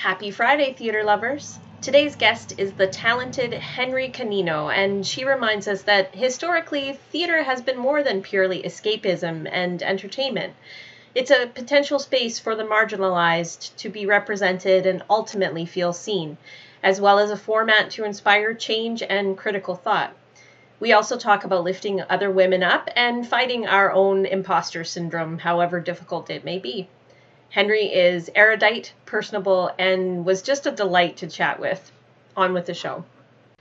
Happy Friday, theater lovers! Today's guest is the talented Henry Canino, and she reminds us that historically, theater has been more than purely escapism and entertainment. It's a potential space for the marginalized to be represented and ultimately feel seen, as well as a format to inspire change and critical thought. We also talk about lifting other women up and fighting our own imposter syndrome, however difficult it may be. Henry is erudite, personable, and was just a delight to chat with. On with the show.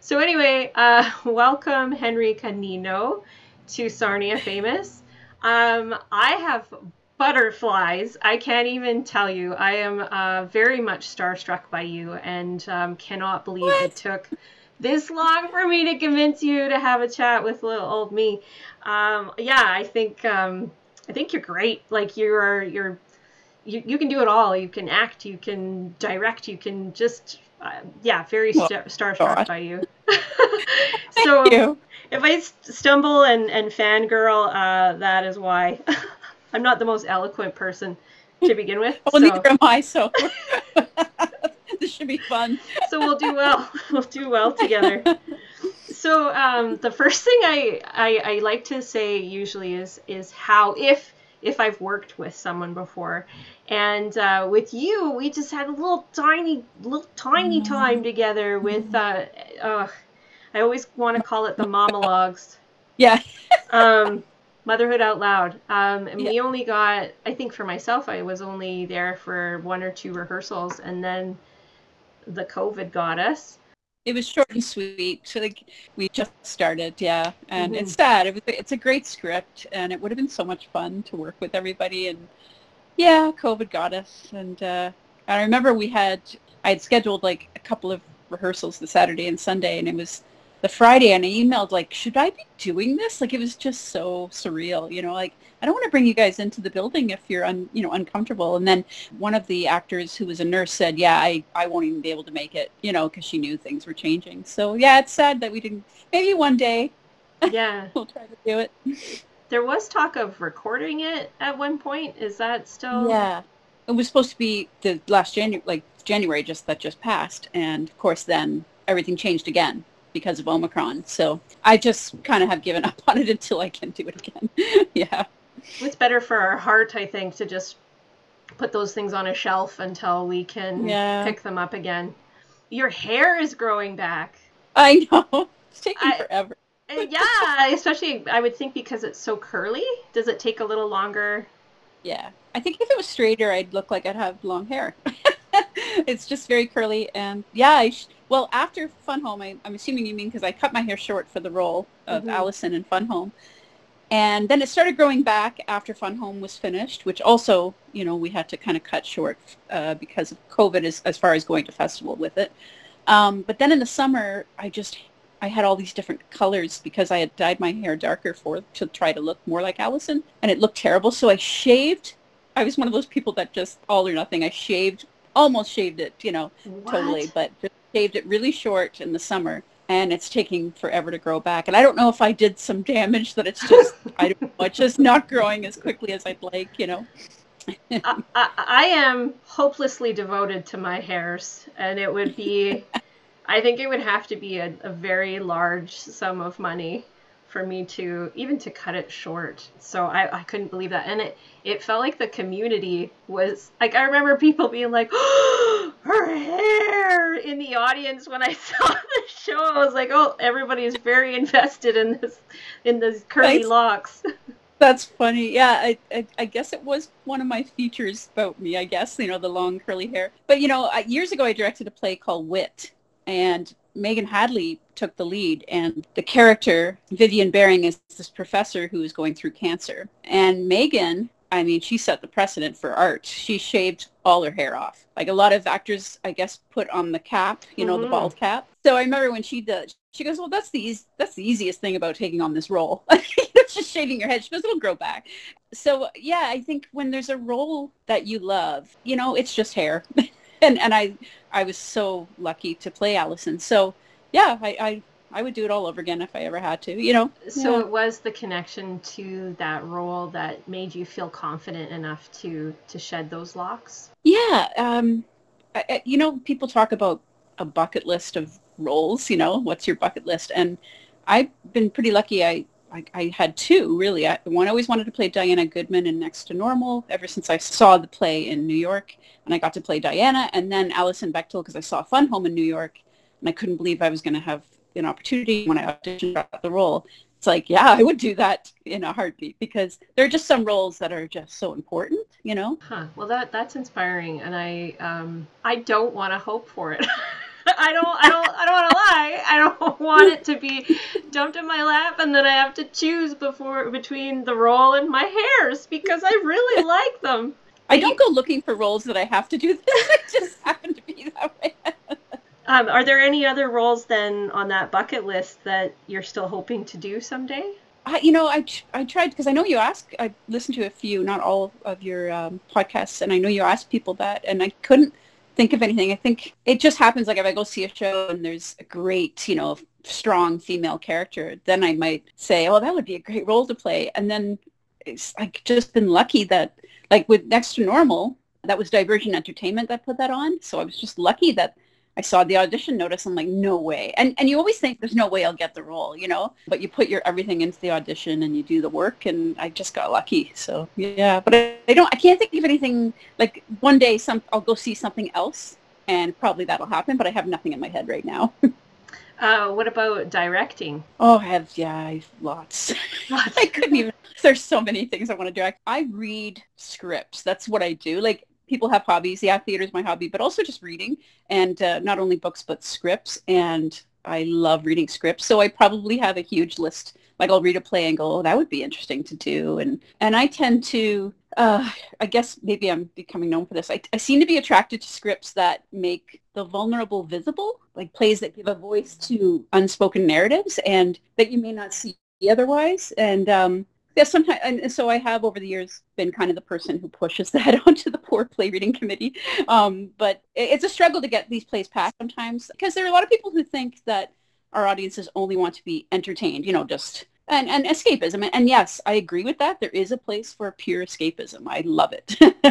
So, anyway, uh, welcome Henry Canino to Sarnia Famous. Um, I have butterflies. I can't even tell you. I am uh, very much starstruck by you and um, cannot believe what? it took this long for me to convince you to have a chat with little old me. Um, yeah, I think um, I think you're great. Like you're you're you, you can do it all. You can act, you can direct, you can just, uh, yeah, very well, star, star by you. so you. if I stumble and, and fangirl, uh, that is why. I'm not the most eloquent person to begin with. well, so. neither am I, so this should be fun. so we'll do well. We'll do well together. So um, the first thing I, I, I like to say usually is is how if if I've worked with someone before. And uh, with you, we just had a little tiny, little tiny mm-hmm. time together with. Uh, uh, I always want to call it the monologues. Yeah. um, Motherhood Out Loud. Um, and yeah. we only got, I think for myself, I was only there for one or two rehearsals, and then the COVID got us. It was short and sweet. So like we just started, yeah, and mm-hmm. it's sad. It was, it's a great script, and it would have been so much fun to work with everybody. And yeah, COVID got us, and uh, I remember we had I had scheduled like a couple of rehearsals the Saturday and Sunday, and it was the Friday, and I emailed like, should I be doing this? Like it was just so surreal, you know. Like I don't want to bring you guys into the building if you're un, you know uncomfortable. And then one of the actors who was a nurse said, yeah, I I won't even be able to make it, you know, because she knew things were changing. So yeah, it's sad that we didn't. Maybe one day. Yeah, we'll try to do it. There was talk of recording it at one point. Is that still? Yeah, it was supposed to be the last January, like January, just that just passed, and of course then everything changed again because of Omicron. So I just kind of have given up on it until I can do it again. yeah. It's better for our heart, I think, to just put those things on a shelf until we can yeah. pick them up again. Your hair is growing back. I know. It's taking I, forever. Uh, yeah, especially I would think because it's so curly. Does it take a little longer? Yeah. I think if it was straighter, I'd look like I'd have long hair. it's just very curly, and yeah. I sh- well, after Fun Home, I, am assuming you mean because I cut my hair short for the role of mm-hmm. Allison in Fun Home, and then it started growing back after Fun Home was finished, which also, you know, we had to kind of cut short uh, because of COVID as, as far as going to festival with it. Um, but then in the summer, I just I had all these different colors because I had dyed my hair darker for to try to look more like Allison, and it looked terrible. So I shaved. I was one of those people that just all or nothing. I shaved, almost shaved it, you know, what? totally, but just shaved it really short in the summer. And it's taking forever to grow back. And I don't know if I did some damage that it's just, I don't know, it's just not growing as quickly as I'd like, you know. I, I, I am hopelessly devoted to my hairs, and it would be I think it would have to be a, a very large sum of money for me to even to cut it short. So I, I couldn't believe that. And it, it felt like the community was like I remember people being like, oh, her hair in the audience when I saw the show. I was like, oh, everybody is very invested in this in these curly That's, locks. That's funny. Yeah, I, I, I guess it was one of my features about me. I guess you know the long curly hair. But you know, years ago I directed a play called Wit, and Megan Hadley took the lead and the character Vivian Bearing is this professor who is going through cancer. And Megan I mean she set the precedent for art. She shaved all her hair off. Like a lot of actors I guess put on the cap you know mm-hmm. the bald cap. So I remember when she does she goes well that's the that's the easiest thing about taking on this role. It's just shaving your head. She goes it'll grow back. So yeah I think when there's a role that you love you know it's just hair and and I I was so lucky to play Allison. So yeah, I, I I would do it all over again if I ever had to, you know. So yeah. it was the connection to that role that made you feel confident enough to to shed those locks. Yeah, um, I, you know, people talk about a bucket list of roles, you know, what's your bucket list? And I've been pretty lucky. I, I, I had two, really. I, one, I always wanted to play Diana Goodman in Next to Normal ever since I saw the play in New York. And I got to play Diana and then Alison Bechdel because I saw Fun Home in New York. And I couldn't believe I was going to have an opportunity when I auditioned for the role. It's like, yeah, I would do that in a heartbeat because there are just some roles that are just so important, you know? Huh. Well, that that's inspiring, and I um I don't want to hope for it. I don't I don't I don't want to lie. I don't want it to be dumped in my lap and then I have to choose before between the role and my hairs because I really like them. I don't go looking for roles that I have to do this. It just happen to be that way. Um, are there any other roles then on that bucket list that you're still hoping to do someday? I, you know, I, I tried because I know you asked, I listened to a few, not all of your um, podcasts, and I know you asked people that, and I couldn't think of anything. I think it just happens like if I go see a show and there's a great, you know, strong female character, then I might say, oh, that would be a great role to play. And then it's like just been lucky that like with Next to Normal, that was Divergent Entertainment that put that on. So I was just lucky that I saw the audition notice. I'm like, no way. And and you always think there's no way I'll get the role, you know. But you put your everything into the audition and you do the work, and I just got lucky. So yeah, but I, I don't. I can't think of anything. Like one day, some I'll go see something else, and probably that'll happen. But I have nothing in my head right now. uh, what about directing? Oh, I have yeah, I have lots. lots. I couldn't even. There's so many things I want to direct. I read scripts. That's what I do. Like people have hobbies. Yeah, theater is my hobby, but also just reading and uh, not only books but scripts. And I love reading scripts, so I probably have a huge list. Like I'll read a play and go, "Oh, that would be interesting to do," and and I tend to. Uh, I guess maybe I'm becoming known for this. I, I seem to be attracted to scripts that make the vulnerable visible, like plays that give a voice to unspoken narratives and that you may not see otherwise. And um, yeah, sometimes, and so I have over the years been kind of the person who pushes that onto the poor play reading committee. Um, but it's a struggle to get these plays passed sometimes because there are a lot of people who think that our audiences only want to be entertained, you know, just and, and escapism. And, yes, I agree with that. There is a place for pure escapism. I love it.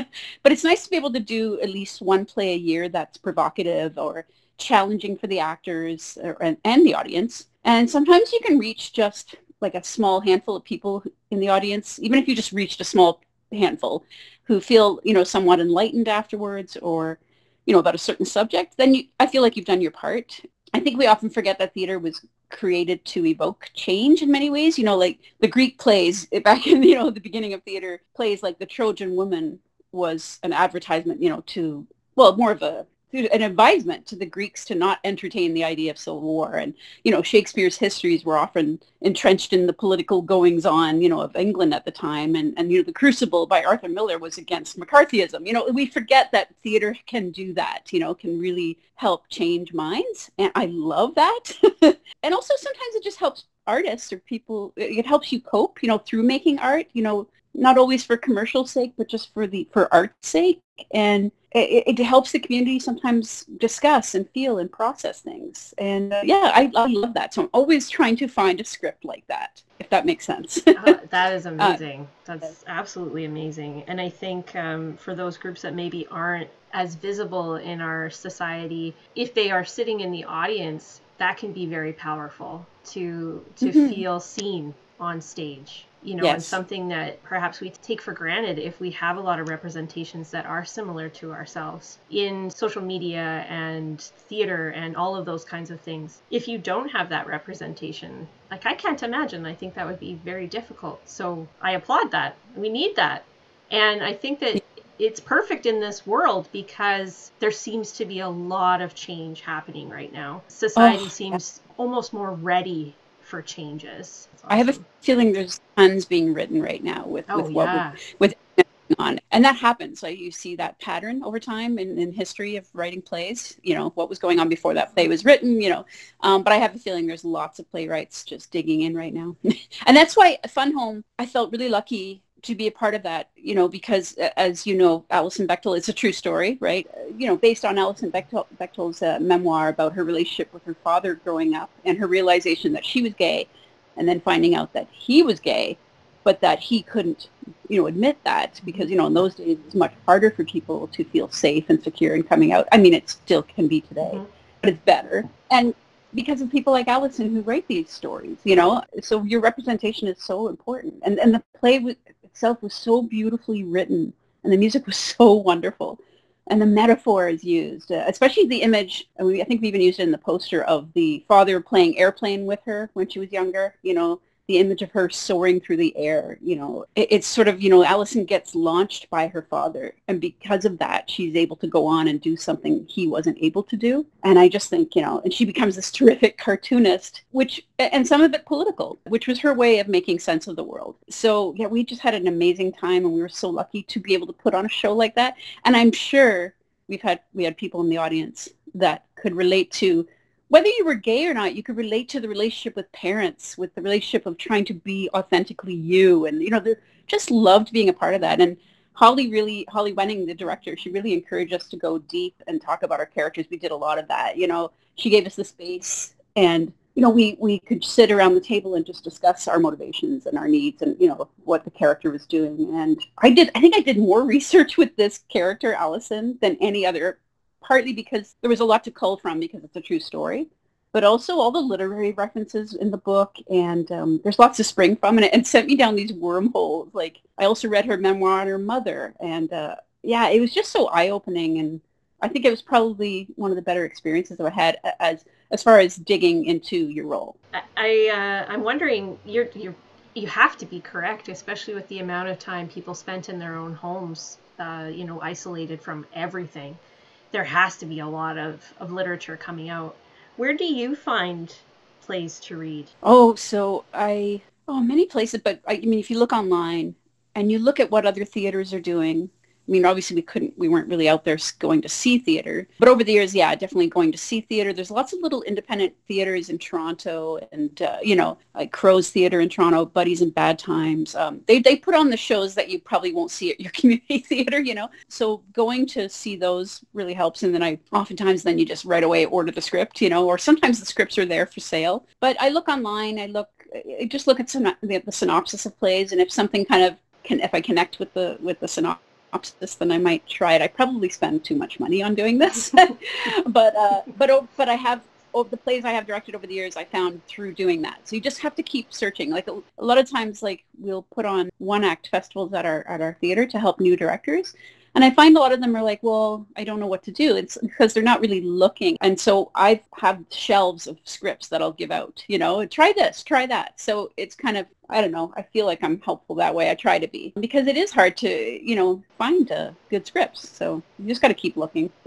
but it's nice to be able to do at least one play a year that's provocative or challenging for the actors or, and, and the audience. And sometimes you can reach just like a small handful of people in the audience, even if you just reached a small handful who feel, you know, somewhat enlightened afterwards or, you know, about a certain subject, then you, I feel like you've done your part. I think we often forget that theater was created to evoke change in many ways. You know, like the Greek plays back in, you know, the beginning of theater plays like the Trojan woman was an advertisement, you know, to, well, more of a an advisement to the Greeks to not entertain the idea of civil war. And, you know, Shakespeare's histories were often entrenched in the political goings on, you know, of England at the time. And, and, you know, The Crucible by Arthur Miller was against McCarthyism. You know, we forget that theater can do that, you know, can really help change minds. And I love that. and also sometimes it just helps artists or people, it helps you cope, you know, through making art, you know, not always for commercial sake, but just for the for art's sake. And it, it helps the community sometimes discuss and feel and process things. And uh, yeah, I, I love that. So I'm always trying to find a script like that, if that makes sense. uh, that is uh, amazing. Uh, That's absolutely amazing. And I think um, for those groups that maybe aren't as visible in our society, if they are sitting in the audience, that can be very powerful to to mm-hmm. feel seen on stage you know, yes. and something that perhaps we take for granted if we have a lot of representations that are similar to ourselves in social media and theater and all of those kinds of things. If you don't have that representation, like I can't imagine, I think that would be very difficult. So I applaud that. We need that. And I think that it's perfect in this world because there seems to be a lot of change happening right now. Society oh, seems almost more ready for changes. Awesome. I have a feeling there's tons being written right now with, oh, with what yeah. with on and that happens like you see that pattern over time in, in history of writing plays you know what was going on before that play was written you know um, but i have a feeling there's lots of playwrights just digging in right now and that's why fun home i felt really lucky to be a part of that, you know, because as you know, Alison Bechdel, it's a true story, right? You know, based on Alison Bechdel, Bechdel's uh, memoir about her relationship with her father growing up and her realization that she was gay and then finding out that he was gay. but that he couldn't, you know, admit that because, you know, in those days it's much harder for people to feel safe and secure in coming out. I mean, it still can be today, mm-hmm. but it's better. And because of people like Allison who write these stories, you know, so your representation is so important. And, and the play itself was so beautifully written and the music was so wonderful and the metaphor is used, uh, especially the image. I think we even used it in the poster of the father playing airplane with her when she was younger. You know, the image of her soaring through the air, you know, it, it's sort of, you know, Allison gets launched by her father. And because of that, she's able to go on and do something he wasn't able to do. And I just think, you know, and she becomes this terrific cartoonist, which, and some of it political, which was her way of making sense of the world. So yeah, we just had an amazing time and we were so lucky to be able to put on a show like that. And I'm sure we've had, we had people in the audience that could relate to whether you were gay or not, you could relate to the relationship with parents, with the relationship of trying to be authentically you. And, you know, just loved being a part of that. And Holly really, Holly Wenning, the director, she really encouraged us to go deep and talk about our characters. We did a lot of that. You know, she gave us the space and, you know, we, we could sit around the table and just discuss our motivations and our needs and, you know, what the character was doing. And I did, I think I did more research with this character, Allison, than any other partly because there was a lot to cull from because it's a true story, but also all the literary references in the book. And um, there's lots of spring from it and sent me down these wormholes. Like I also read her memoir on her mother. And uh, yeah, it was just so eye-opening. And I think it was probably one of the better experiences that I've had as as far as digging into your role. I uh, I'm wondering you're you're you have to be correct, especially with the amount of time people spent in their own homes, uh, you know, isolated from everything there has to be a lot of, of literature coming out. Where do you find plays to read? Oh, so I oh many places, but I, I mean if you look online and you look at what other theaters are doing, I mean, obviously we couldn't, we weren't really out there going to see theater, but over the years, yeah, definitely going to see theater. There's lots of little independent theaters in Toronto and, uh, you know, like Crow's Theater in Toronto, Buddies in Bad Times. Um, they, they put on the shows that you probably won't see at your community theater, you know, so going to see those really helps. And then I oftentimes then you just right away order the script, you know, or sometimes the scripts are there for sale. But I look online, I look, I just look at the, the synopsis of plays and if something kind of can, if I connect with the, with the synopsis, synopsis, then I might try it. I probably spend too much money on doing this, but uh, but oh, but I have oh, the plays I have directed over the years. I found through doing that. So you just have to keep searching. Like a, a lot of times, like we'll put on one act festivals at our at our theater to help new directors, and I find a lot of them are like, well, I don't know what to do. It's because they're not really looking. And so I have shelves of scripts that I'll give out, you know, try this, try that. So it's kind of, I don't know, I feel like I'm helpful that way. I try to be because it is hard to, you know, find uh, good scripts. So you just got to keep looking.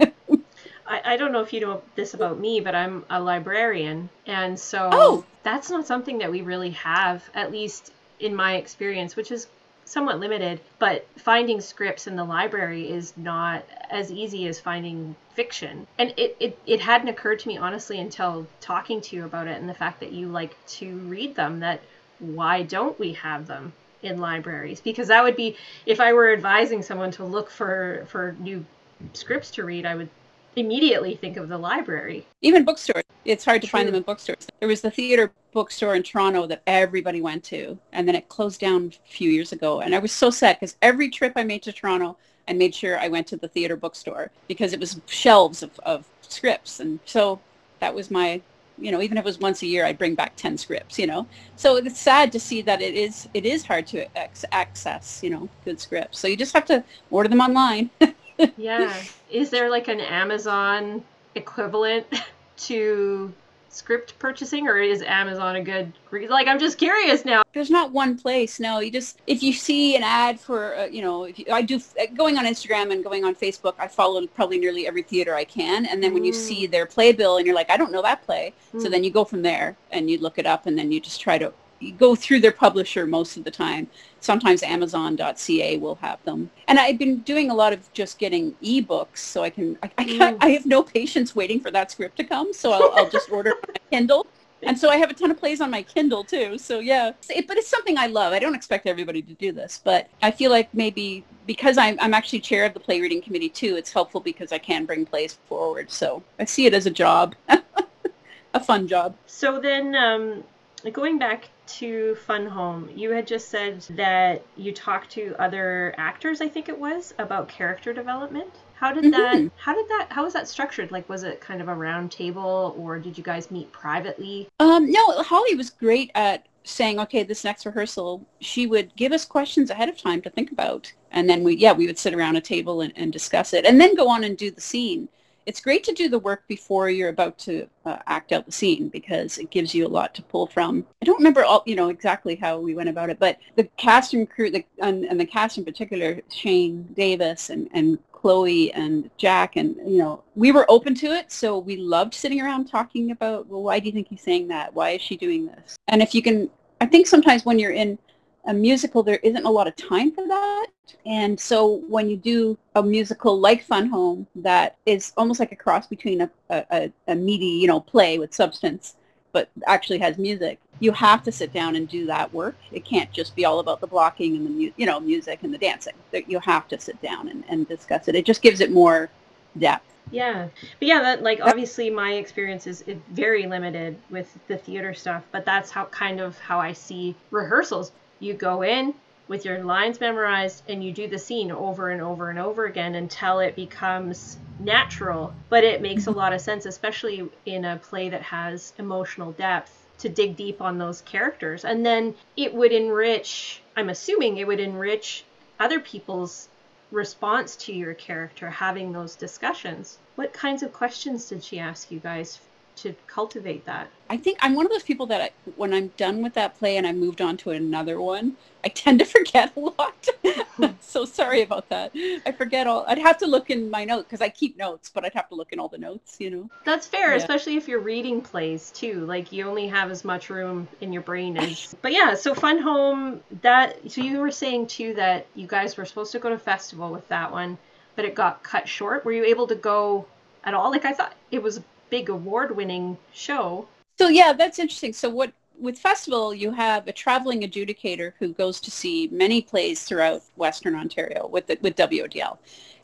I, I don't know if you know this about me, but I'm a librarian. And so oh. that's not something that we really have, at least in my experience, which is somewhat limited, but finding scripts in the library is not as easy as finding fiction. And it, it, it hadn't occurred to me, honestly, until talking to you about it and the fact that you like to read them, that why don't we have them in libraries? Because that would be, if I were advising someone to look for, for new scripts to read, I would immediately think of the library. Even bookstores. It's hard to True. find them in bookstores. There was the theater bookstore in Toronto that everybody went to, and then it closed down a few years ago. And I was so sad because every trip I made to Toronto, I made sure I went to the theater bookstore because it was shelves of, of scripts. And so that was my, you know, even if it was once a year, I'd bring back 10 scripts, you know. So it's sad to see that it is, it is hard to access, you know, good scripts. So you just have to order them online. yeah. Is there like an Amazon equivalent to script purchasing or is Amazon a good like I'm just curious now. There's not one place. No, you just if you see an ad for uh, you know, if you, I do going on Instagram and going on Facebook, I follow probably nearly every theater I can and then when you see mm. their playbill and you're like I don't know that play. Mm. So then you go from there and you look it up and then you just try to go through their publisher most of the time. Sometimes Amazon.ca will have them. And I've been doing a lot of just getting ebooks, so I can. I, I, mm. I have no patience waiting for that script to come, so I'll, I'll just order my Kindle. And so I have a ton of plays on my Kindle too. So yeah, it, but it's something I love. I don't expect everybody to do this, but I feel like maybe because I'm, I'm actually chair of the play reading committee too, it's helpful because I can bring plays forward. So I see it as a job, a fun job. So then, um, going back to Fun Home, you had just said that you talked to other actors, I think it was, about character development. How did that mm-hmm. how did that how was that structured? Like was it kind of a round table or did you guys meet privately? Um no, Holly was great at saying, okay, this next rehearsal, she would give us questions ahead of time to think about. And then we, yeah, we would sit around a table and, and discuss it and then go on and do the scene. It's great to do the work before you're about to uh, act out the scene because it gives you a lot to pull from. I don't remember all, you know, exactly how we went about it, but the cast and crew, the, and, and the cast in particular, Shane Davis and, and Chloe and Jack and you know we were open to it so we loved sitting around talking about well why do you think he's saying that why is she doing this and if you can I think sometimes when you're in a musical there isn't a lot of time for that and so when you do a musical like Fun Home that is almost like a cross between a, a, a meaty you know play with substance but actually has music you have to sit down and do that work. It can't just be all about the blocking and the mu- you know music and the dancing. You have to sit down and, and discuss it. It just gives it more depth. Yeah, but yeah, that like obviously my experience is very limited with the theater stuff, but that's how kind of how I see rehearsals. You go in with your lines memorized and you do the scene over and over and over again until it becomes natural. But it makes a lot of sense, especially in a play that has emotional depth to dig deep on those characters. And then it would enrich, I'm assuming it would enrich other people's response to your character having those discussions. What kinds of questions did she ask you guys to cultivate that? I think I'm one of those people that I, when I'm done with that play and I moved on to another one, I tend to forget a lot. so sorry about that. I forget all. I'd have to look in my notes because I keep notes, but I'd have to look in all the notes, you know. That's fair, yeah. especially if you're reading plays too. Like you only have as much room in your brain as. but yeah, so Fun Home. That so you were saying too that you guys were supposed to go to festival with that one, but it got cut short. Were you able to go at all? Like I thought it was big award-winning show. So yeah, that's interesting. So what with festival, you have a traveling adjudicator who goes to see many plays throughout Western Ontario with the, with WODL,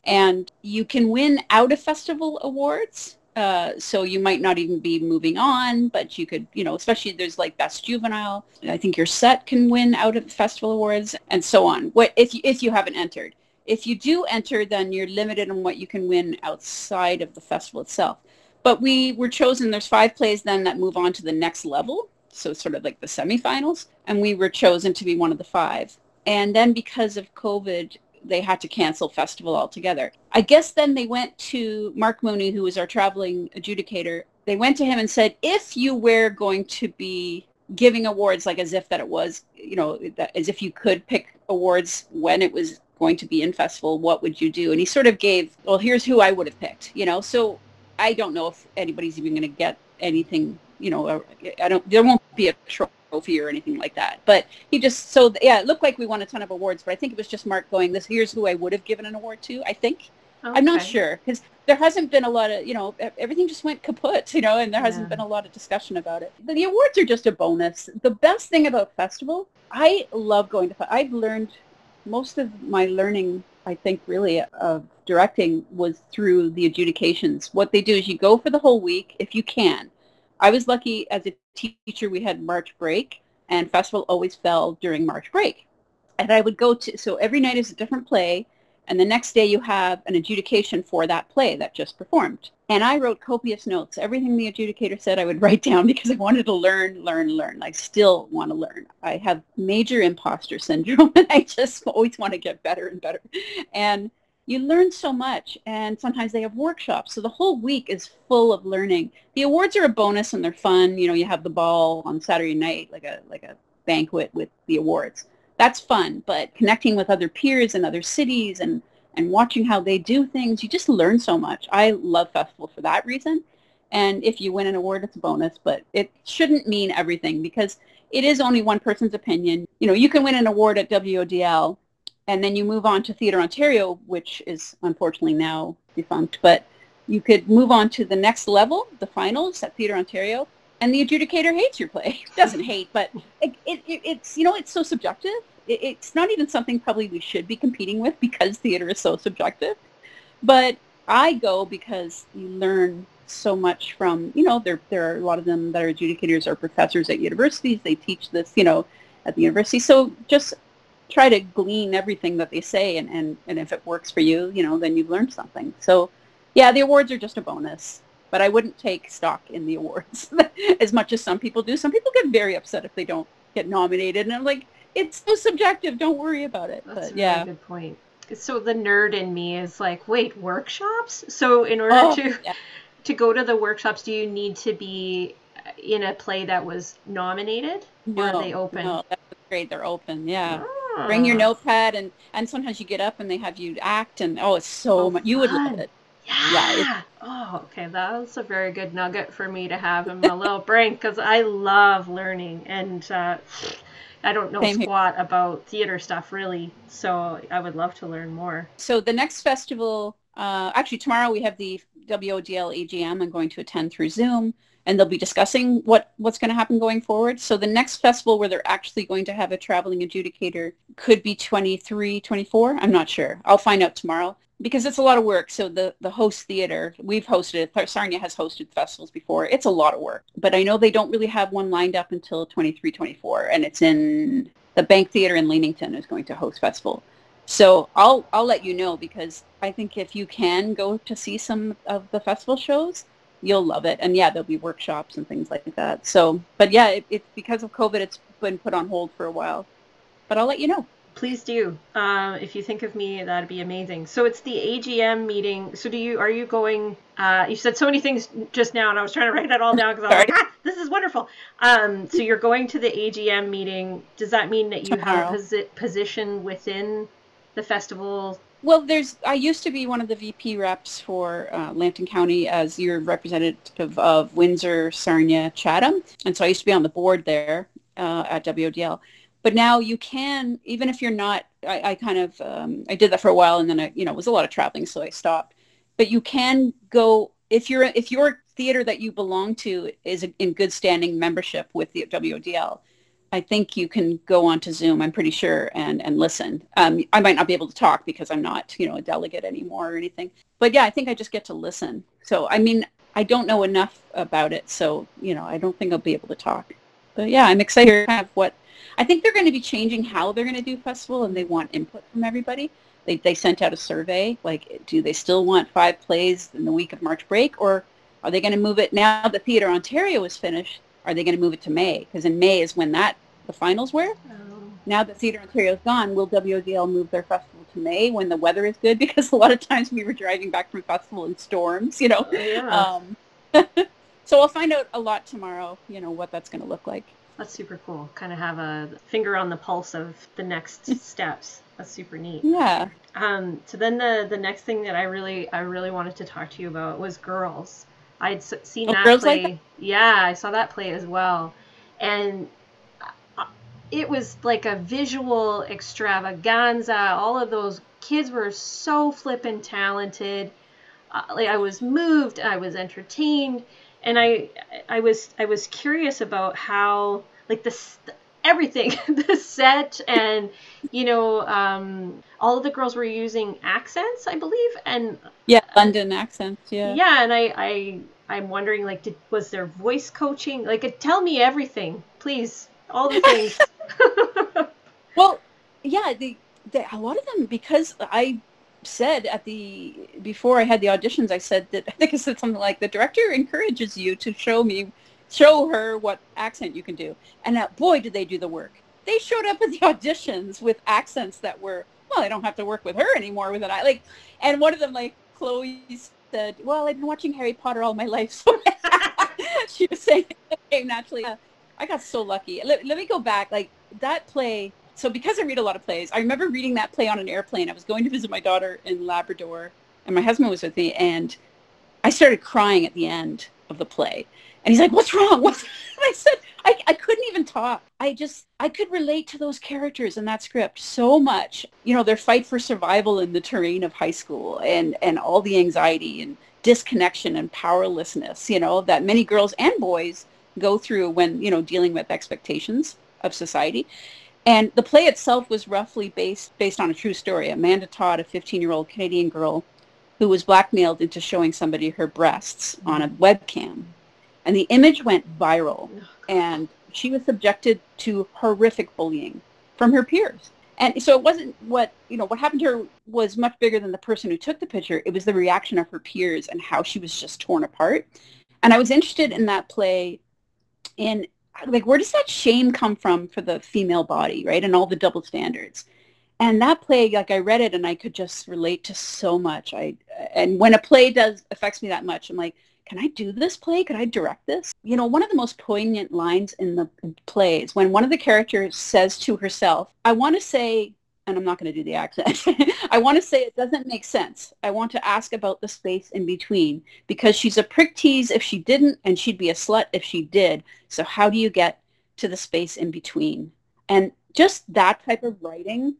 and you can win out of festival awards. Uh, so you might not even be moving on, but you could, you know, especially there's like best juvenile. I think your set can win out of festival awards and so on. What if you, if you haven't entered? If you do enter, then you're limited on what you can win outside of the festival itself. But we were chosen. There's five plays then that move on to the next level so sort of like the semifinals, and we were chosen to be one of the five. And then because of COVID, they had to cancel festival altogether. I guess then they went to Mark Mooney, who was our traveling adjudicator. They went to him and said, if you were going to be giving awards like as if that it was, you know, as if you could pick awards when it was going to be in festival, what would you do? And he sort of gave, well, here's who I would have picked, you know. So I don't know if anybody's even going to get anything you know, I don't, there won't be a trophy or anything like that. But he just, so yeah, it looked like we won a ton of awards, but I think it was just Mark going, this here's who I would have given an award to, I think. Okay. I'm not sure because there hasn't been a lot of, you know, everything just went kaput, you know, and there hasn't been a lot of discussion about it. The, the awards are just a bonus. The best thing about festival, I love going to, I've learned most of my learning, I think really of directing was through the adjudications. What they do is you go for the whole week if you can. I was lucky as a teacher. We had March break, and festival always fell during March break. And I would go to so every night is a different play, and the next day you have an adjudication for that play that just performed. And I wrote copious notes. Everything the adjudicator said I would write down because I wanted to learn, learn, learn. I still want to learn. I have major imposter syndrome and I just always want to get better and better. And you learn so much and sometimes they have workshops so the whole week is full of learning the awards are a bonus and they're fun you know you have the ball on saturday night like a like a banquet with the awards that's fun but connecting with other peers in other cities and and watching how they do things you just learn so much. I love festival for that reason. And if you win an award it's a bonus but it shouldn't mean everything because it is only one person's opinion. You know you can win an award at wodl and then you move on to Theatre Ontario, which is unfortunately now defunct, but you could move on to the next level, the finals at Theatre Ontario, and the adjudicator hates your play. Doesn't hate, but it, it, it's, you know, it's so subjective. It, it's not even something probably we should be competing with because theater is so subjective. But I go because you learn so much from, you know, there, there are a lot of them that are adjudicators or professors at universities. They teach this, you know, at the university. So just try to glean everything that they say and, and, and if it works for you, you know, then you've learned something. So yeah, the awards are just a bonus, but I wouldn't take stock in the awards as much as some people do. Some people get very upset if they don't get nominated and I'm like, it's so subjective. Don't worry about it. That's but, a yeah. good point. So the nerd in me is like, wait, workshops? So in order Oh, to yeah. to go to the workshops, do you need to be in a play that was nominated? Or No, are they open? No, that's great. They're open. Yeah. Ah. Bring your notepad and and sometimes you get up and they have you act and oh, it's so Oh, much. You would love it. Yeah. Yeah, oh, okay. That's a very good nugget for me to have in my little brain because I love learning and uh, I don't know Same here. about theater stuff really. So I would love to learn more. So the next festival, uh, actually tomorrow we have the WODL AGM. I'm going to attend through Zoom, and they'll be discussing what what's going to happen going forward. So the next festival where they're actually going to have a traveling adjudicator could be 23, 24. I'm not sure. I'll find out tomorrow because it's a lot of work. So the the host theater, we've hosted it. Sarnia has hosted festivals before. It's a lot of work, but I know they don't really have one lined up until 23, 24, and it's in the Bank Theater in Leamington is going to host festival. So I'll I'll let you know because I think if you can go to see some of the festival shows, you'll love it. And yeah, there'll be workshops and things like that. So, but yeah, it, it's because of COVID, it's been put on hold for a while. But I'll let you know. Please do. Um, if you think of me, that'd be amazing. So it's the AGM meeting. So do you are you going? Uh, you said so many things just now, and I was trying to write that all down because I was like, ah, this is wonderful. Um, so you're going to the AGM meeting. Does that mean that you have a posi- position within the festival? Well, there's I used to be one of the VP reps for uh, Lambton County as your representative of Windsor, Sarnia, Chatham, and so I used to be on the board there uh, at WODL. But now you can, even if you're not, I, I kind of um, I did that for a while, and then I, you know, it was a lot of traveling, so I stopped. But you can go if you're if your theater that you belong to is in good standing membership with the WODL. I think you can go onto Zoom, I'm pretty sure, and, and listen. Um, I might not be able to talk because I'm not, you know, a delegate anymore or anything. But yeah, I think I just get to listen. So, I mean, I don't know enough about it. So, you know, I don't think I'll be able to talk. But yeah, I'm excited to have what, I think they're going to be changing how they're going to do festival and they want input from everybody. They, they sent out a survey, like, do they still want five plays in the week of March break or are they going to move it now that Theatre Ontario is finished? Are they going to move it to May? Because in May is when that the finals were. Um, Now that Theatre Ontario is gone, will WODL move their festival to May when the weather is good? Because a lot of times we were driving back from festival in storms, you know. yeah, Um, so I'll find out a lot tomorrow, you know, what that's going to look like. that's super cool. Kind of have a finger on the pulse of the next steps. That's super neat. Yeah. Um, so then the the next thing that I really I really wanted to talk to you about was girls. I'd seen Oh, that Girls Like play. yeah, I saw that play as well, and it was like a visual extravaganza. All of those kids were so flippin' talented. Uh, like I was moved, I was entertained, and I I was I was curious about how like this everything the set and you know um, all of the girls were using accents I believe and Yeah, London accents, yeah. yeah, and I, I I'm wondering like did was there voice coaching like tell me everything please all the things Well, yeah, the, the a lot of them because I said at the before I had the auditions, I said that I think I said something like the director encourages you to show me, show her what accent you can do, and uh, boy did they do the work. They showed up at the auditions with accents that were well, I don't have to work with her anymore with an I like, and one of them like Chloe said, well, I've been watching Harry Potter all my life, so she was saying it came naturally. Uh, I got so lucky. Let, let me go back. Like that play. So because I read a lot of plays, I remember reading that play on an airplane. I was going to visit my daughter in Labrador, and my husband was with me, and I started crying at the end of the play. And he's like, "What's wrong?" What's? I said, I, "I couldn't even talk. I just I could relate to those characters in that script so much. You know, their fight for survival in the terrain of high school, and and all the anxiety and disconnection and powerlessness. You know, that many girls and boys go through when you know dealing with expectations of society." And the play itself was roughly based based on a true story. Amanda Todd, a 15-year-old Canadian girl who was blackmailed into showing somebody her breasts on a webcam. And the image went viral. And she was subjected to horrific bullying from her peers. And so it wasn't what, you know, what happened to her was much bigger than the person who took the picture. It was the reaction of her peers and how she was just torn apart. And I was interested in that play in like where does that shame come from for the female body, right? And all the double standards. And that play, like I read it and I could just relate to so much. I and when a play does affects me that much, I'm like, can I do this play? Could I direct this? You know, one of the most poignant lines in the play is when one of the characters says to herself, I want to say, and I'm not going to do the accent, I want to say it doesn't make sense. I want to ask about the space in between because she's a prick tease if she didn't and she'd be a slut if she did. So how do you get to the space in between? And just that type of writing,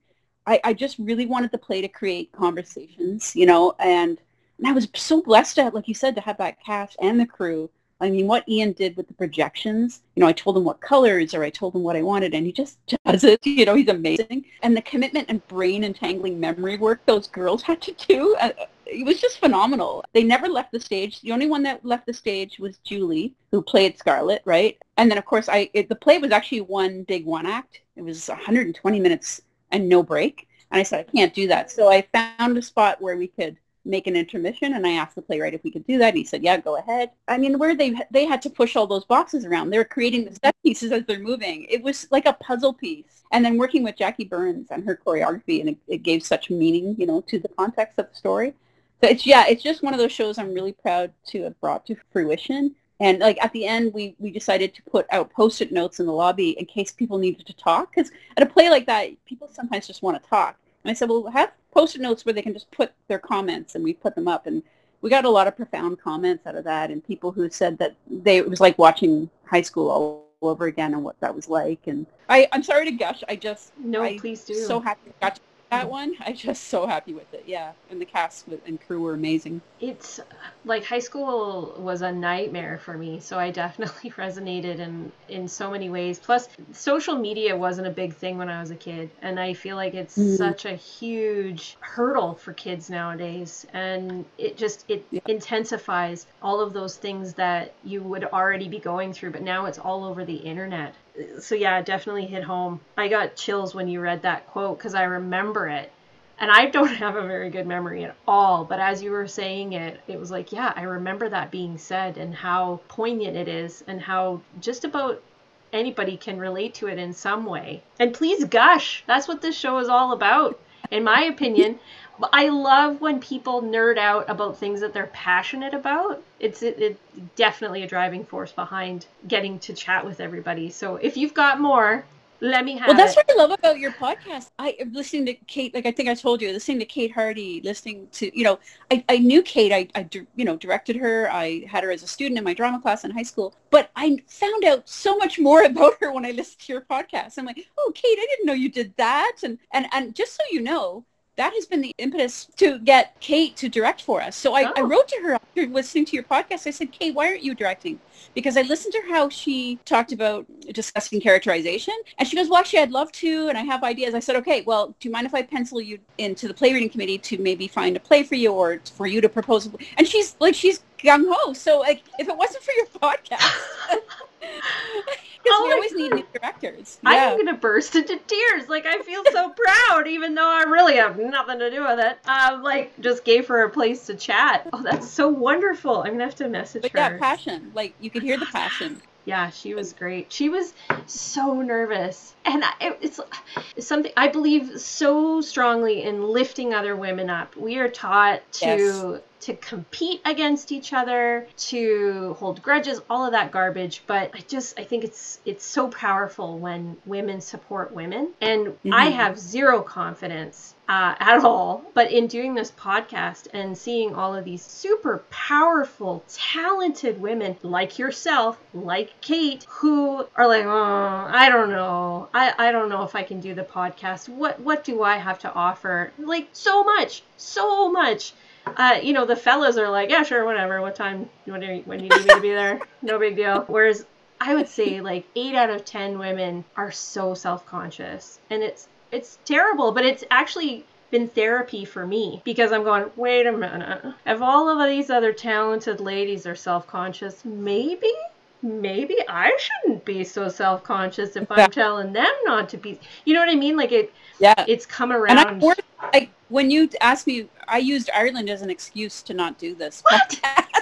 I, I just really wanted the play to create conversations, you know, and and I was so blessed to, like you said, to have that cast and the crew. I mean, what Ian did with the projections, you know, I told him what colors or I told him what I wanted and he just does it. You know, he's amazing. And the commitment and brain entangling memory work those girls had to do, uh, it was just phenomenal. They never left the stage. The only one that left the stage was Julie, who played Scarlet, right? And then, of course, I it, the play was actually one big one act. It was 120 minutes and no break. And I said, I can't do that. So I found a spot where we could make an intermission and I asked the playwright if we could do that. And he said, yeah, go ahead. I mean, where they they had to push all those boxes around. They were creating the set pieces as they're moving. It was like a puzzle piece. And then working with Jackie Burns and her choreography and it, it gave such meaning, you know, to the context of the story. So it's, yeah, it's just one of those shows I'm really proud to have brought to fruition. And like at the end, we, we decided to put out post-it notes in the lobby in case people needed to talk. Because at a play like that, people sometimes just want to talk. And I said, well, have post-it notes where they can just put their comments and we put them up and we got a lot of profound comments out of that and people who said that they it was like watching high school all over again and what that was like and I, I'm sorry to gush. I just no, I please do. So happy I got to that one. I'm just so happy with it. Yeah, and the cast and crew were amazing. It's like high school was a nightmare for me, so I definitely resonated in in so many ways. Plus, social media wasn't a big thing when I was a kid, and I feel like it's mm. such a huge hurdle for kids nowadays, and it just it yeah. intensifies all of those things that you would already be going through, but now it's all over the internet so yeah, definitely hit home. I got chills when you read that quote because I remember it. And I don't have a very good memory at all, but as you were saying it, it was like, yeah, I remember that being said and how poignant it is and how just about anybody can relate to it in some way. And please gush. That's what this show is all about, in my opinion. I love when people nerd out about things that they're passionate about. It's it, it, definitely a driving force behind getting to chat with everybody. So if you've got more, let me have Well, that's it. what I love about your podcast. I listening to Kate, like I think I told you, listening to Kate Hardy, listening to, you know, I, I knew Kate. I, I, you know, directed her. I had her as a student in my drama class in high school. But I found out so much more about her when I listened to your podcast. I'm like, oh, Kate, I didn't know you did that. And, and, and just so you know, that has been the impetus to get Kate to direct for us. So I, oh. I, wrote to her after listening to your podcast. I said, Kate, why aren't you directing? Because I listened to how she talked about discussing characterization. And she goes, well, actually, I'd love to. And I have ideas. I said, okay, well, do you mind if I pencil you into the play reading committee to maybe find a play for you or for you to propose? And she's like, she's gung ho. So like, if it wasn't for your podcast, Because we always need new directors. Yeah. I'm gonna burst into tears. Like I feel so proud, even though I really have nothing to do with it. Um, like just gave her a place to chat. Oh, that's so wonderful. I'm gonna have to message but her. Yeah, passion. Like you could hear the passion. Yeah, she was great. She was so nervous. And it's, it's something I believe so strongly in lifting other women up. We are taught to yes to compete against each other, to hold grudges, all of that garbage. But I just I think it's it's so powerful when women support women, and mm-hmm. I have zero confidence uh, at all. But in doing this podcast and seeing all of these super powerful, talented women like yourself, like Kate, who are like, oh, I don't know, I, I don't know if I can do the podcast. What what do I have to offer? Like so much, so much uh, you know, the fellas are like, yeah, sure, whatever. What time? When, you, when you need me to be there? No big deal. Whereas I would say like eight out of ten women are so self-conscious, and it's it's terrible. But it's actually been therapy for me because I'm going, wait a minute. If all of these other talented ladies are self conscious, maybe maybe I shouldn't be so self conscious if I'm telling them not to be. You know what I mean? Like it. Yeah. It's come around. And I, I, when you asked me, I used Ireland as an excuse to not do this what?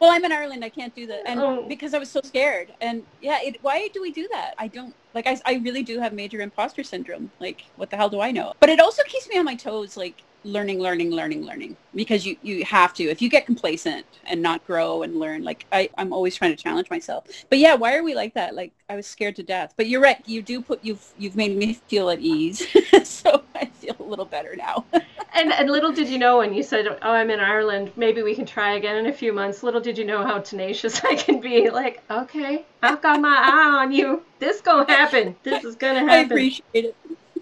Well, I'm in Ireland. I can't do that, and oh. because I was so scared. And yeah, it, why do we do that? I don't like. I, I really do have major imposter syndrome. Like, what the hell do I know? But it also keeps me on my toes. Like, learning learning learning learning. Because you you have to if you get complacent and not grow and learn like I, i'm always trying to challenge myself. But yeah why are we like that? Like i was scared to death. But you're right you do put you've you've made me feel at ease. So i feel a little better now. And and little did you know when you said oh i'm in ireland maybe we can try again in a few months little did you know how tenacious i can be. Like okay i've got my eye on you. This gonna happen. This is gonna happen. i appreciate it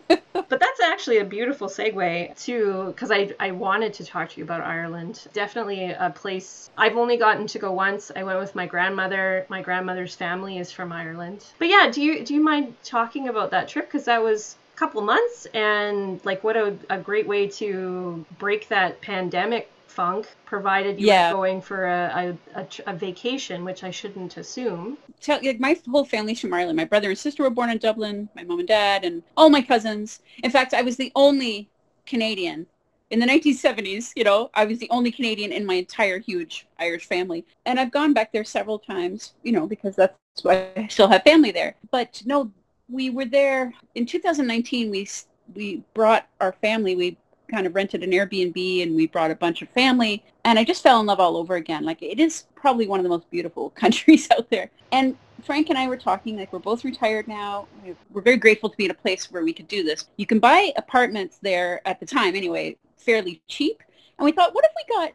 but that's actually a beautiful segue to because I, I wanted to talk to you about Ireland. Definitely a place I've only gotten to go once. I went with my grandmother. My grandmother's family is from Ireland. But yeah, do you do you mind talking about that trip? Because that was a couple months and like what a, a great way to break that pandemic funk, provided you yeah. were going for a, a, a, a, vacation, which I shouldn't assume. Tell, like my whole family's from Ireland. My brother and sister were born in Dublin. My mom and dad, and all my cousins. In fact, I was the only Canadian in the 1970s. You know, I was the only Canadian in my entire huge Irish family, and I've gone back there several times. You know, because that's why I still have family there. But no, we were there in 2019. We we brought our family. We kind of rented an Airbnb and we brought a bunch of family and I just fell in love all over again. Like it is probably one of the most beautiful countries out there. And Frank and I were talking, like we're both retired now. We're very grateful to be in a place where we could do this. You can buy apartments there at the time anyway, fairly cheap. And we thought, what if we got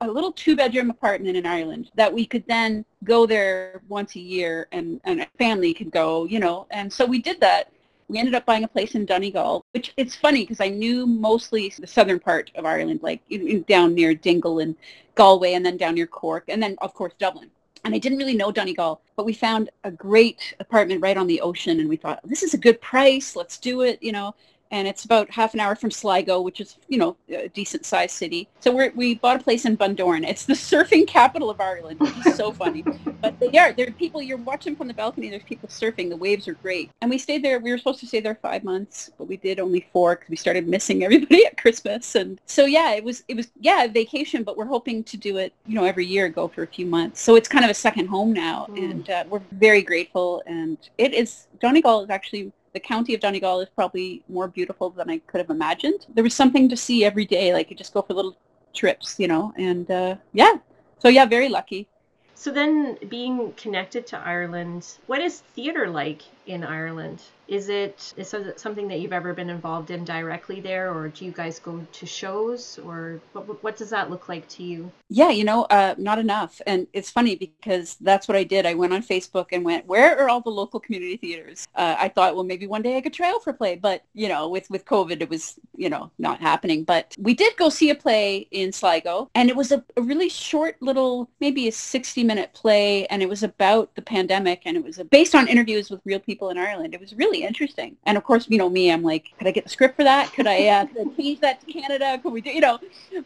a little two-bedroom apartment in Ireland that we could then go there once a year and, and a family could go, you know. And so we did that we ended up buying a place in Donegal, which it's funny because I knew mostly the southern part of Ireland, like down near Dingle and Galway and then down near Cork and then of course Dublin. And I didn't really know Donegal, but we found a great apartment right on the ocean and we thought, this is a good price. Let's do it, you know and it's about half an hour from Sligo, which is, you know, a decent sized city. So we we bought a place in Bundoran. It's the surfing capital of Ireland, which is so funny. But they are. There are people, you're watching from the balcony, there's people surfing. The waves are great. And we stayed there, we were supposed to stay there five months, but we did only four because we started missing everybody at Christmas. And so, yeah, it was, it was, yeah, vacation, but we're hoping to do it, you know, every year, go for a few months. So it's kind of a second home now. Mm. And uh, we're very grateful. And it is, Donegal is actually the county of Donegal is probably more beautiful than I could have imagined. There was something to see every day. Like you just go for little trips, you know, and uh, yeah. So yeah, very lucky. So then being connected to Ireland, what is theater like in Ireland? Is it is it something that you've ever been involved in directly there, or do you guys go to shows, or what, what does that look like to you? Yeah, you know, uh, not enough. And it's funny because that's what I did. I went on Facebook and went, where are all the local community theaters? Uh, I thought, well, maybe one day I could try out for play, but you know, with with COVID, it was you know not happening. But we did go see a play in Sligo, and it was a, a really short little, maybe a sixty minute play, and it was about the pandemic, and it was based on interviews with real people in Ireland. It was really interesting. And of course, you know me, I'm like, could I get the script for that? Could I, uh, change that to Canada? Could we do, you know?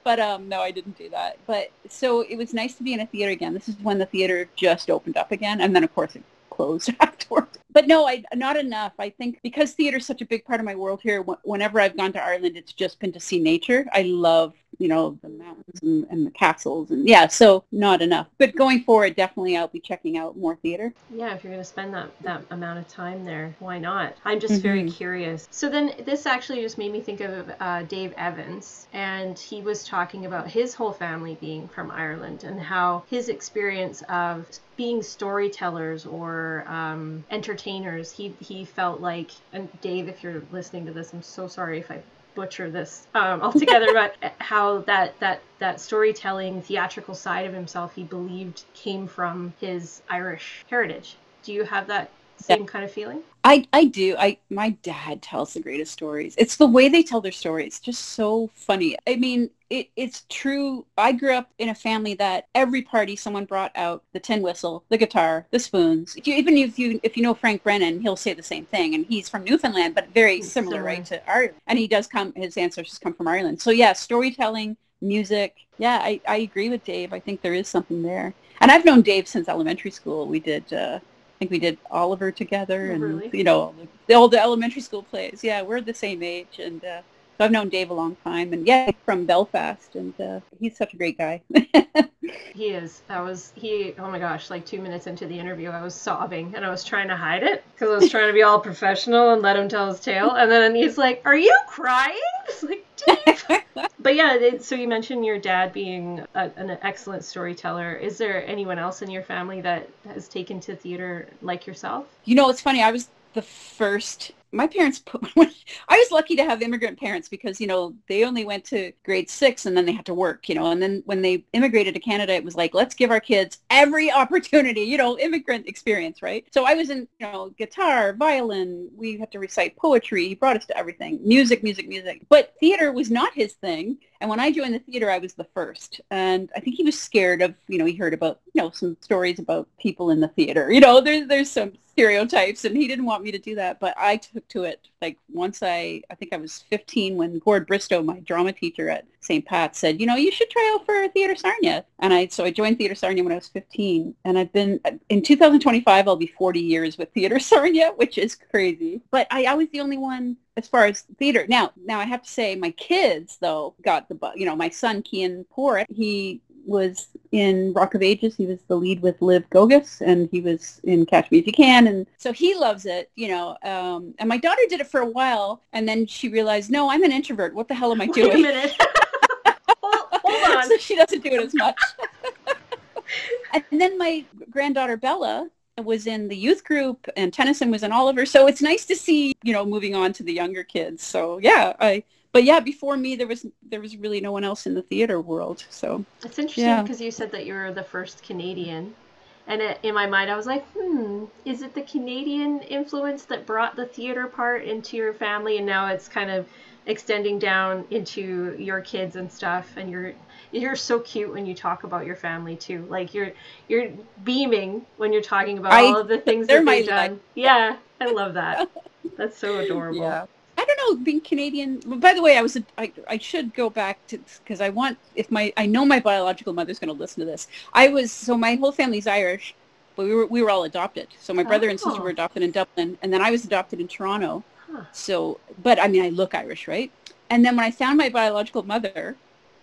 But um, no, I didn't do that. But so it was nice to be in a theater again. This is when the theater just opened up again, and then of course it closed afterwards. But no, I not enough. I think because theater is such a big part of my world here. Whenever I've gone to Ireland, it's just been to see nature. I love you know, the mountains and, and, the castles. And yeah, so not enough. But going forward, definitely I'll be checking out more theater. Yeah, if you're going to spend that, that amount of time there, why not? I'm just mm-hmm. very curious. So then this actually just made me think of uh, Dave Evans. And he was talking about his whole family being from Ireland and how his experience of being storytellers or um, entertainers, he, he felt like, and Dave, if you're listening to this, I'm so sorry if I butcher this um, altogether, but how that that that storytelling theatrical side of himself he believed came from his Irish heritage. Do you have that same kind of feeling? I, I do. I my dad tells the greatest stories. It's the way they tell their stories, just so funny. I mean, it, it's true. I grew up in a family that every party someone brought out the tin whistle, the guitar, the spoons. If you, even if you if you know Frank Brennan, he'll say the same thing. And he's from Newfoundland, but very similar, similar, right, to Ireland. And he does come. His ancestors come from Ireland. So yeah, storytelling, music. Yeah, I, I agree with Dave. I think there is something there. And I've known Dave since elementary school. We did. Uh, I think we did Oliver together, oh, and really? you know, all the old elementary school plays. Yeah, we're the same age, and uh, so I've known Dave a long time, and yeah, from Belfast, and uh, he's such a great guy. he is. I was he. Oh my gosh! Like two minutes into the interview, I was sobbing, and I was trying to hide it because I was trying to be all professional and let him tell his tale. And then he's like, "Are you crying?" Like, but yeah, it, so you mentioned your dad being a, an excellent storyteller. Is there anyone else in your family that has taken to theater like yourself? You know, it's funny. I was the first my parents put i was lucky to have immigrant parents because you know they only went to grade six and then they had to work you know and then when they immigrated to canada it was like let's give our kids every opportunity you know immigrant experience right? So i was in you know guitar violin we had to recite poetry he brought us to everything music music music. But theater was not his thing and when I joined the theater, I was the first. And I think he was scared of, you know, he heard about, you know, some stories about people in the theater. You know, there's there's some stereotypes and he didn't want me to do that. But I took to it like once I, I think I was 15 when Gord Bristow, my drama teacher at St. Pat said, you know, you should try out for Theater Sarnia. And I, so I joined Theater Sarnia when I was 15. And I've been, in 2025, I'll be 40 years with Theater Sarnia, which is crazy. But I, I was the only one as far as theater. Now, now I have to say my kids though got the bug. You know, my son Kian Port, he was in Rock of Ages. He was the lead with Liv Gogus, and he was in Catch Me If You Can, and so he loves it, you know. Um, and my daughter did it for a while, and then she realized, no, I'm an introvert. What the hell am I doing? Wait a minute. hold, hold on. so she doesn't do it as much. and then my granddaughter Bella was in the youth group and Tennyson was in Oliver. So it's nice to see, you know, moving on to the younger kids. So yeah, I but yeah, before me there was there was really no one else in the theater world. So it's interesting because yeah. you said that you were the first Canadian. And it, in my mind, I was like, hmm, is it the Canadian influence that brought the theater part into your family, and now it's kind of extending down into your kids and stuff, and you're you're so cute when you talk about your family too. Like you're you're beaming when you're talking about I, all of the things that they've done. Life. Yeah, I love that. That's so adorable. Yeah. I don't know, being Canadian. By the way, I was a, I, I should go back to because I want if my I know my biological mother's going to listen to this. I was so my whole family's Irish, but we were we were all adopted. So my brother oh. and sister were adopted in Dublin, and then I was adopted in Toronto. Huh. So, but I mean, I look Irish, right? And then when I found my biological mother,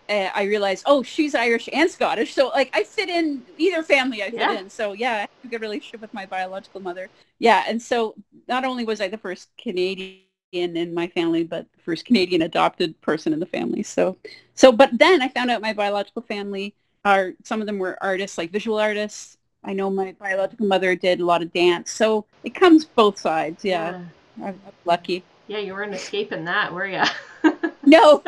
uh, I realized, oh, she's Irish and Scottish. So like I fit in either family I fit yeah. in. So yeah, I have a good relationship with my biological mother. Yeah. And so not only was I the first Canadian in my family, but the first Canadian adopted person in the family. So, so, but then I found out my biological family are, some of them were artists, like visual artists. I know my biological mother did a lot of dance. So it comes both sides. Yeah. yeah. I'm, I'm lucky. Yeah. You weren't escaping that, were you? no.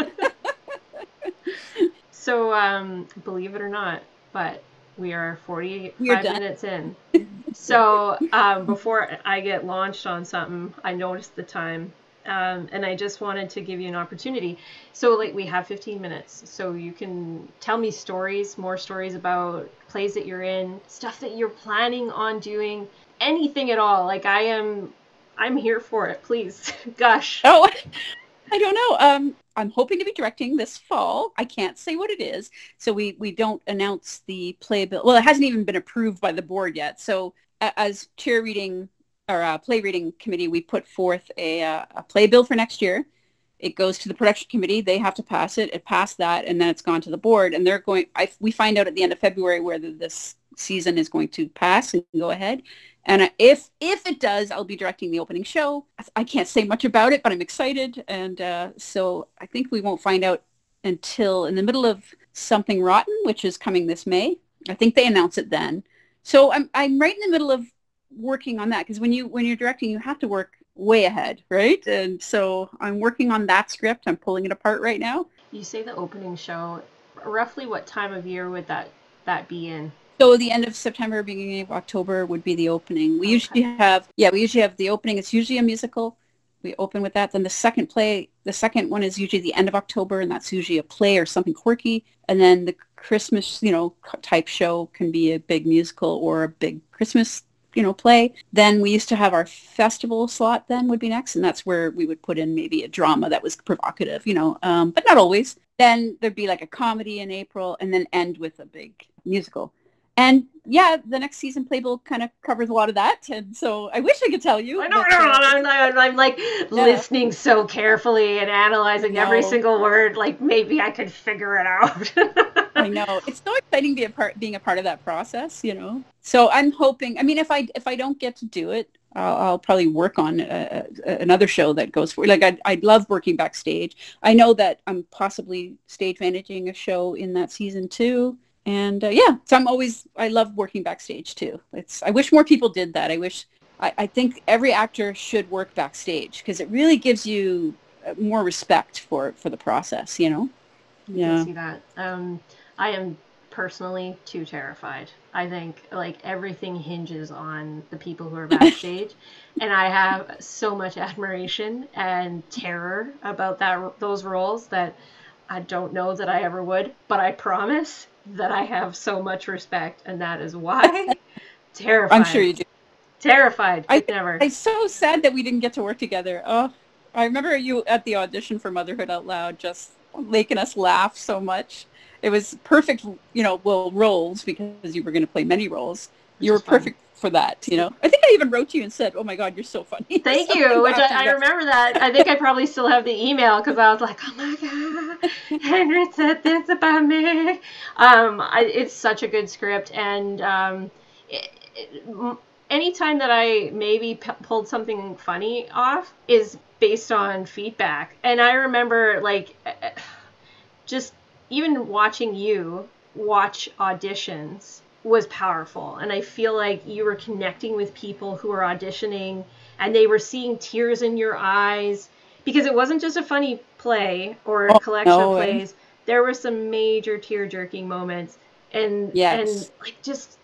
So, um, believe it or not, but we are 45 minutes in. so, um, before I get launched on something, I noticed the time. Um, and I just wanted to give you an opportunity. So, like, we have 15 minutes. So, you can tell me stories, more stories about plays that you're in, stuff that you're planning on doing, anything at all. Like, I am, I'm here for it. Please, gosh. Oh, I don't know. Um, I'm hoping to be directing this fall. I can't say what it is, so we we don't announce the playbill. Well, it hasn't even been approved by the board yet. So as chair or uh, play reading committee, we put forth a, uh, a play bill for next year. It goes to the production committee. They have to pass it. It passed that, and then it's gone to the board. And they're going. I, we find out at the end of February whether this season is going to pass and go ahead. And if if it does, I'll be directing the opening show. I can't say much about it, but I'm excited. And uh, so I think we won't find out until in the middle of Something Rotten, which is coming this May. I think they announce it then. So I'm I'm right in the middle of working on that because when you when you're directing, you have to work way ahead, right? And so I'm working on that script. I'm pulling it apart right now. You say the opening show. Roughly, what time of year would that that be in? So the end of September, beginning of October would be the opening. We okay. usually have, yeah, we usually have the opening. It's usually a musical. we open with that. Then the second play, the second one is usually the end of October, and that's usually a play or something quirky. And then the Christmas, you know, type show can be a big musical or a big Christmas, you know, play. Then we used to have our festival slot. Then would be next, and that's where we would put in maybe a drama that was provocative, you know, um, but not always. Then there'd be like a comedy in April, and then end with a big musical. And yeah, the next season Playbill kind of covers a lot of that, and so I wish I could tell you. I know, but, uh, I'm, I'm, like yeah. listening so carefully and analyzing every single word. Like maybe I could figure it out. I know it's so exciting being a part being a part of that process, you know. So I'm hoping. I mean, if I if I don't get to do it, I'll, I'll probably work on a, a, another show that goes for like I I love working backstage. I know that I'm possibly stage managing a show in that season too and uh, yeah so i'm always i love working backstage too. It's i wish more people did that. I wish i, I think every actor should work backstage because it really gives you uh, more respect for for the process you know? Yeah. see that. Um i am personally too terrified. I think like everything hinges on the people who are backstage and i have so much admiration and terror about that those roles that I don't know that I ever would, but I promise that I have so much respect, and that is why. terrified. I'm sure you do. Terrified. I never. I'm so sad that we didn't get to work together. Oh, I remember you at the audition for Motherhood Out Loud, just making us laugh so much. It was perfect, you know, well, roles because you were going to play many roles. You were perfect for that, you know. I think I even wrote to you and said, "Oh my God, you're so funny." Thank you. Which I, I, remember that. I think I probably still have the email because I was like, "Oh my God, Henry said this about me." Um, I, it's such a good script, and um, it, it, anytime that I maybe p- pulled something funny off is based on feedback. And I remember like just even watching you watch auditions was powerful. And I feel like you were connecting with people who were auditioning and they were seeing tears in your eyes because it wasn't just a funny play or a oh, collection no, of plays. There were some major tear jerking moments and yes. and like just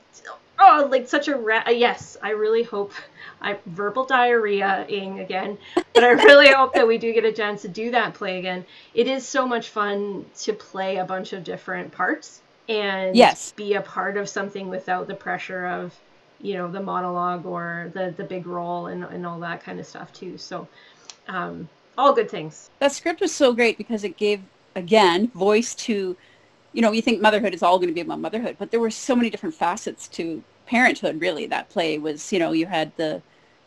oh like such a ra- uh, yes i really hope i verbal diarrhea-ing again but i really hope that we do get a chance to do that play again it is so much fun to play a bunch of different parts and yes. be a part of something without the pressure of you know the monologue or the the big role and, and all that kind of stuff too. So um, all good things. That script was so great because it gave again voice to you know you think motherhood is all going to be about motherhood but there were so many different facets to parenthood really. That play was you know you had the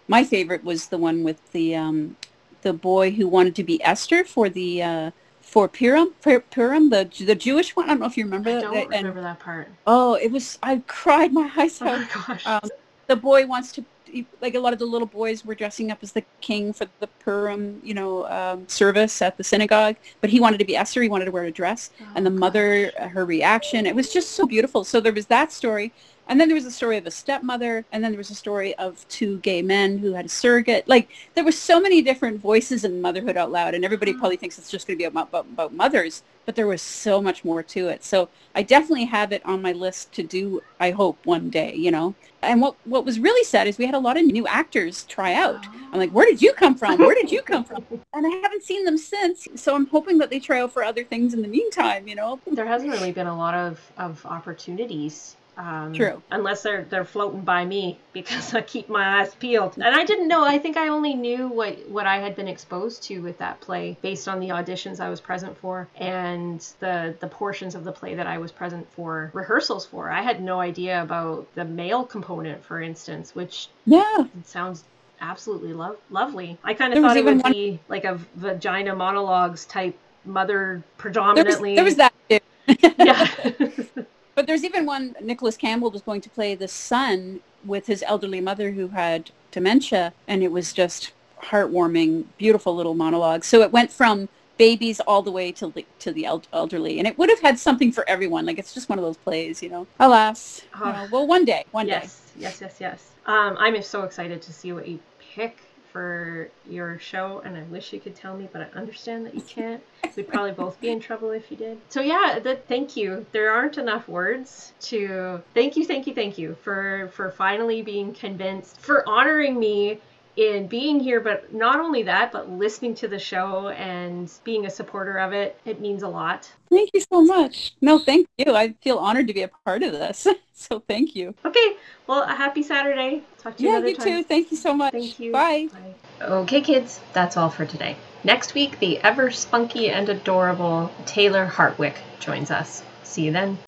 my favorite was the one with the um the boy who wanted to be esther for the uh for Purim, Purim, the the Jewish one. I don't know if you remember I that. don't remember that part. Oh, it was. I cried my eyes out. Oh my gosh. Um, the boy wants to, like a lot of the little boys were dressing up as the king for the Purim, you know, um, service at the synagogue. But he wanted to be Esther. He wanted to wear a dress, oh, and the gosh. mother, her reaction. It was just so beautiful. So there was that story, and then there was a story of a stepmother, and then there was a story of two gay men who had a surrogate. Like there were so many different voices in Motherhood Out Loud, and everybody mm. probably thinks it's just going to be about, about, about mothers, but there was so much more to it. So I definitely have it on my list to do. I hope one day, you know. And what what was really sad is we had a lot of new actors try out. I'm like, where did you come from? Where did you come from? And I haven't seen them since. So I'm hoping that they try out for other things in the meantime. You know. There hasn't really been a lot of of opportunities um, True. Unless they're they're floating by me because I keep my eyes peeled. And I didn't know. I think I only knew what what I had been exposed to with that play based on the auditions I was present for and the the portions of the play that I was present for rehearsals for. I had no idea about the male component, for instance, which yeah sounds absolutely lo- lovely. I kind of thought it would one... be like a vagina monologues type mother predominantly. There was, there was that. yeah. But there's even one, Nicholas Campbell was going to play the son with his elderly mother who had dementia, and it was just heartwarming, beautiful little monologue. So it went from babies all the way to the, to the elderly, and it would have had something for everyone. Like it's just one of those plays, you know. Alas, you know, well, one day, one yes, day. Yes, yes, yes, yes. Um, I'm so excited to see what you pick for your show, and I wish you could tell me, but I understand that you can't. We'd probably both be in trouble if you did. So yeah, the, thank you. There aren't enough words to thank you, thank you, thank you for for finally being convinced, for honoring me in being here, but not only that, but listening to the show and being a supporter of it. It means a lot. Thank you so much. No, thank you. I feel honored to be a part of this. so thank you. Okay. Well, a happy Saturday. Talk to you yeah, another you time. too. Thank you so much. Thank you. Bye. Bye. Okay, kids, that's all for today. Next week, the ever spunky and adorable Taylor Hartwick joins us. See you then.